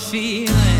feeling.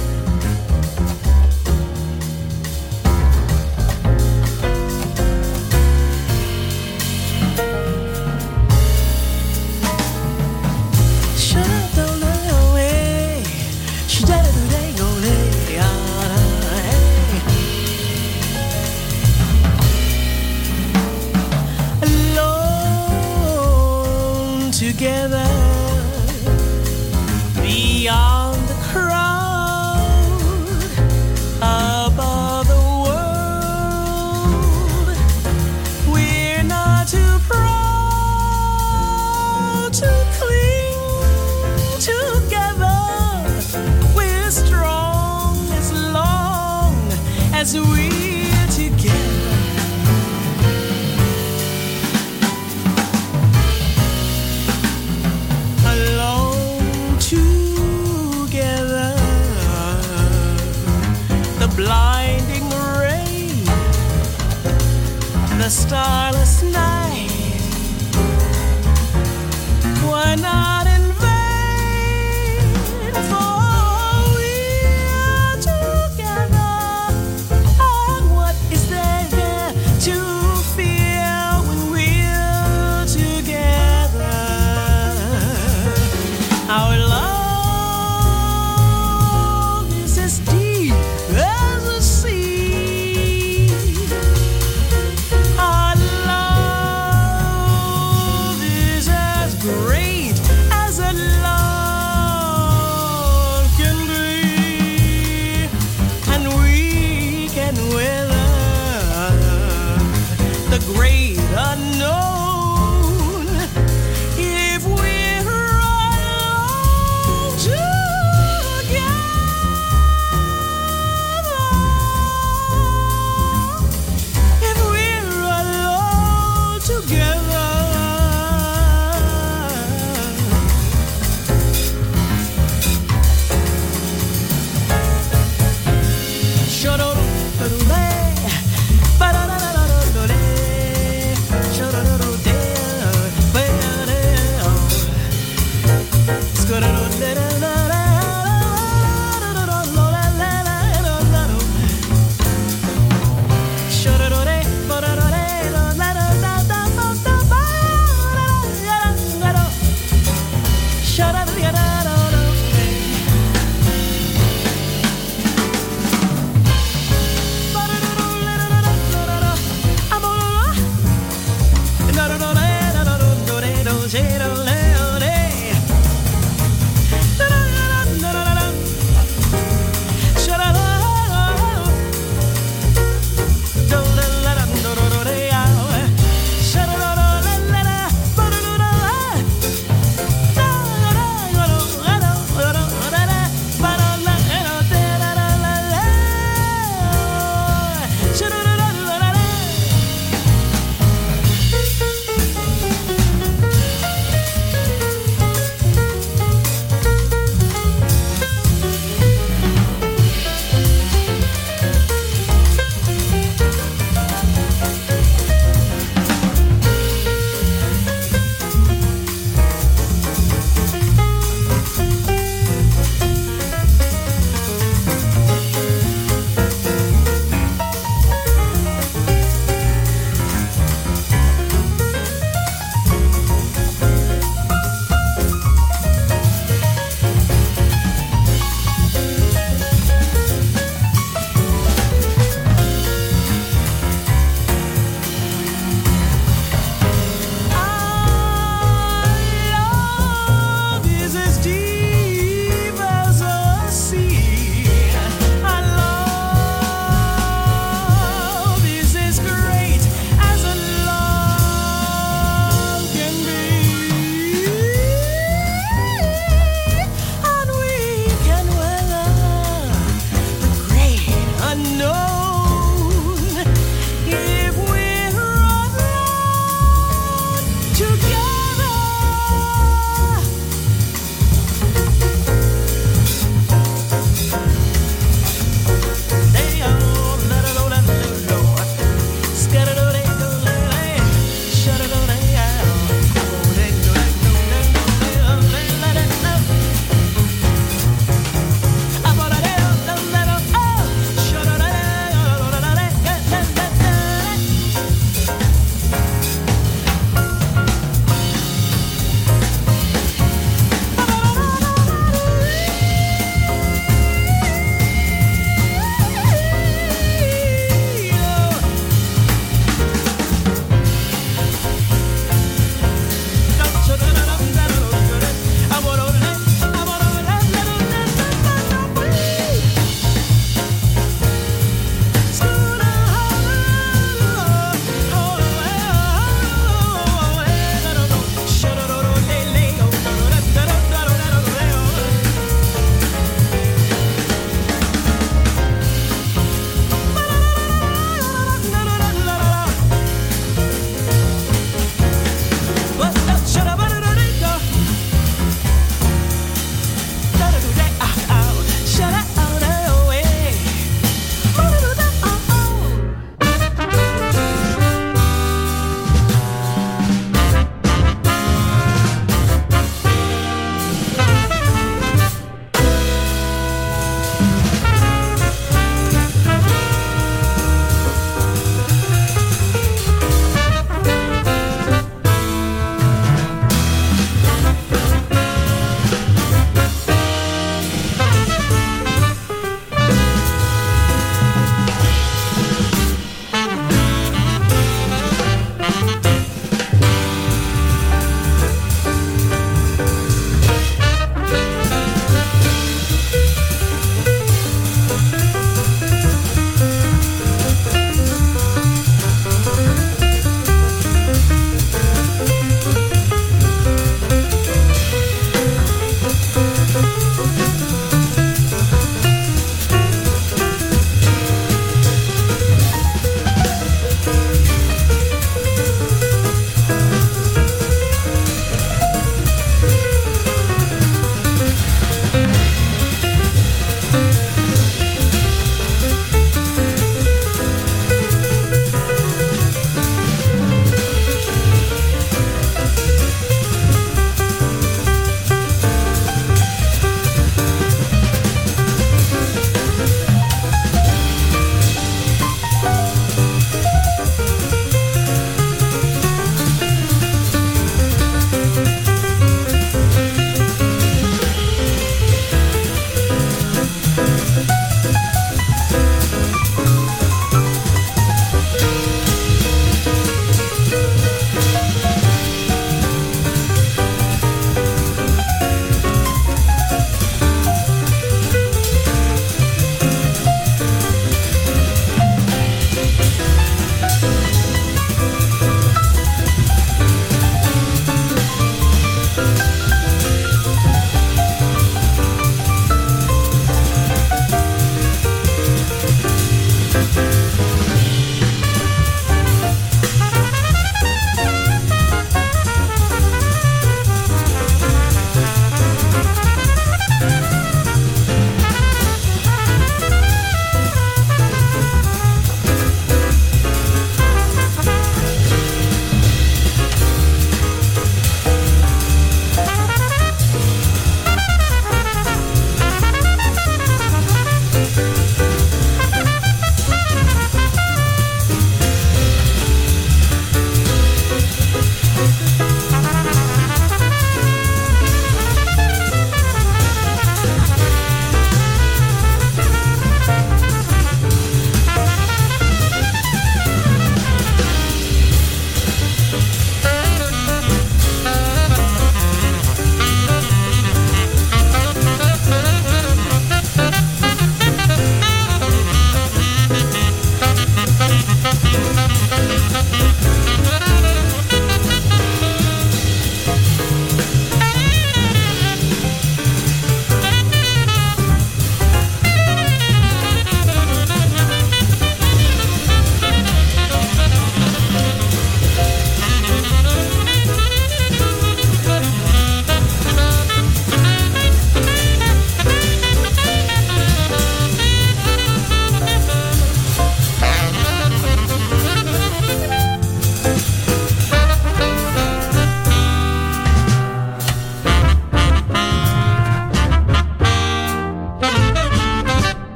ranchero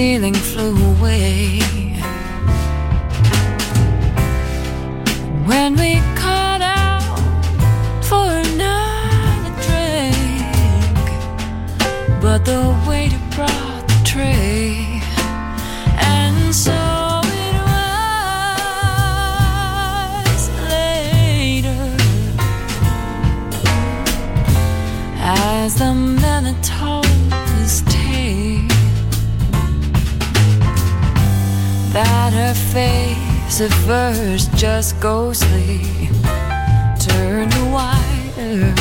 ceiling flew away. When we called out for another drink, but the face at first just ghostly. Turn the shade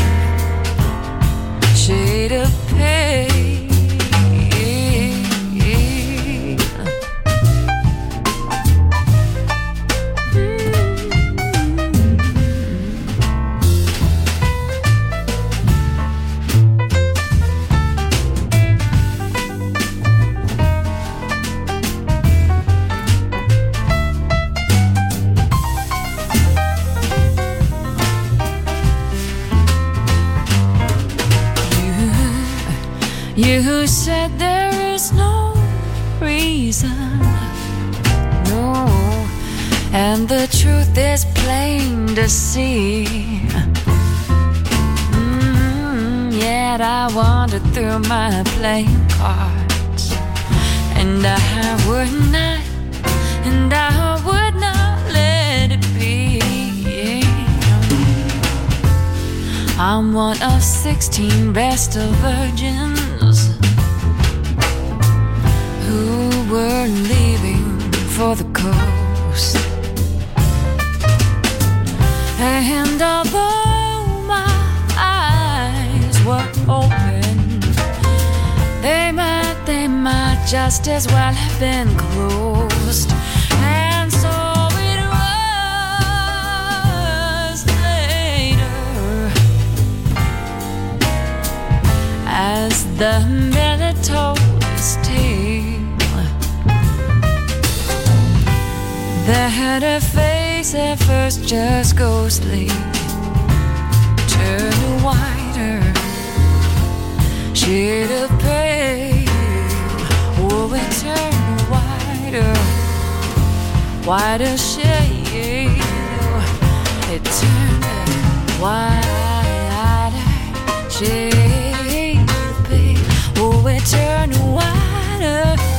the truth is plain to see. Mm, yet I wandered through my playing cards, and I would not, and I would not let it be. I'm one of 16 vestal virgins who were leaving for the coast. And although my eyes were open, they might, they might just as well have been closed. And so it was later as the miller told his tale that her face at first just go ghostly turned whiter. Shade of pale oh it turned whiter whiter shade it turned whiter shade oh it turned whiter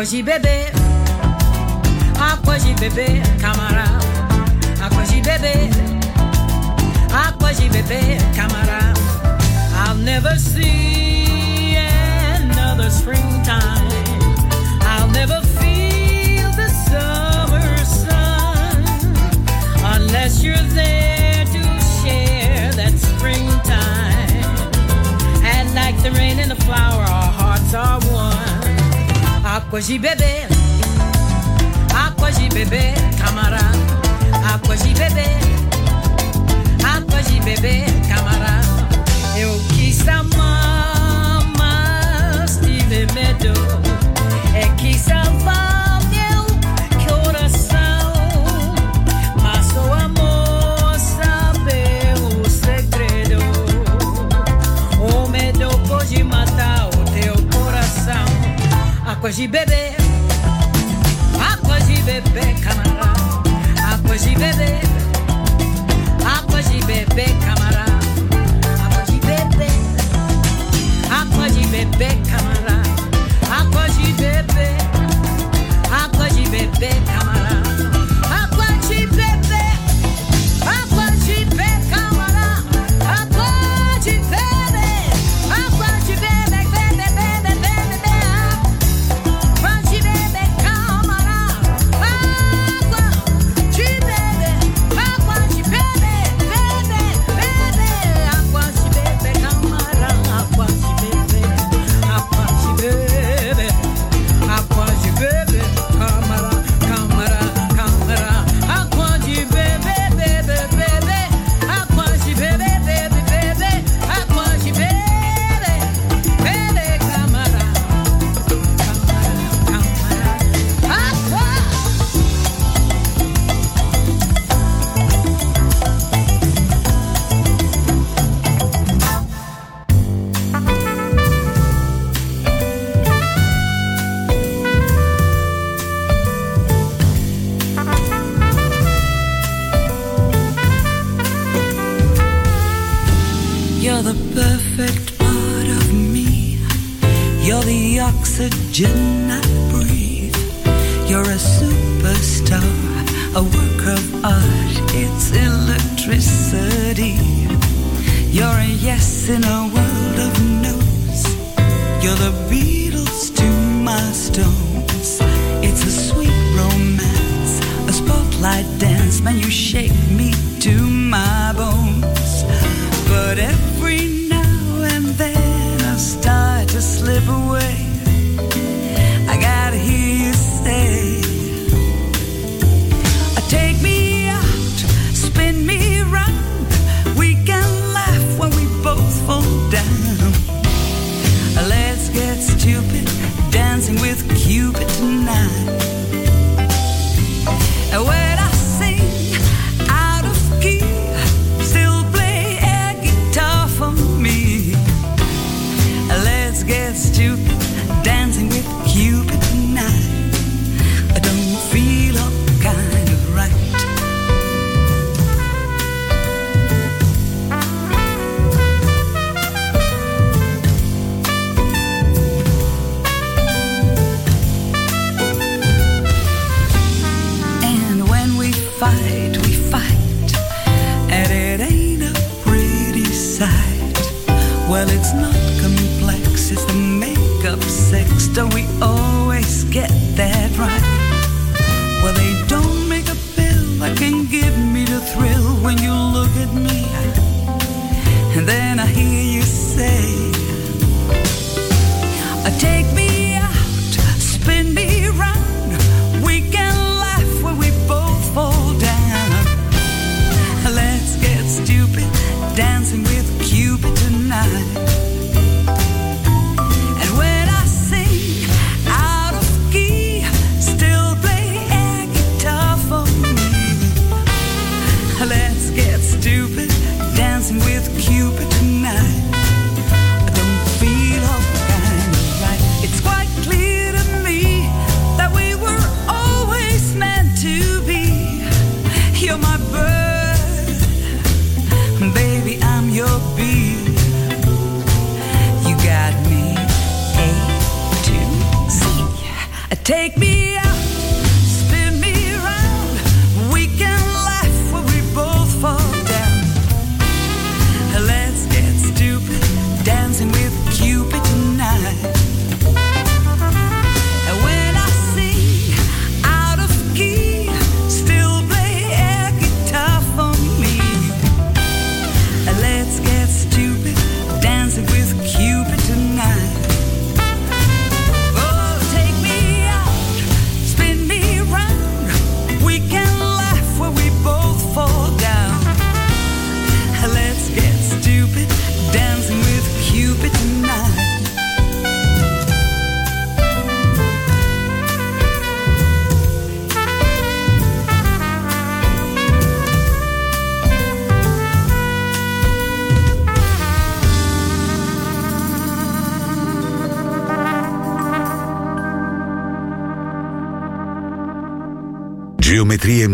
Cogibe bebê. Hoje, bebê, j'y bébé, à quoi j'y bébé, camarade, à quoi j'y bébé, à quoi j'y bébé, à quoi j'y bébé, à quoi j'y bébé.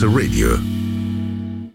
Masterclass Radio.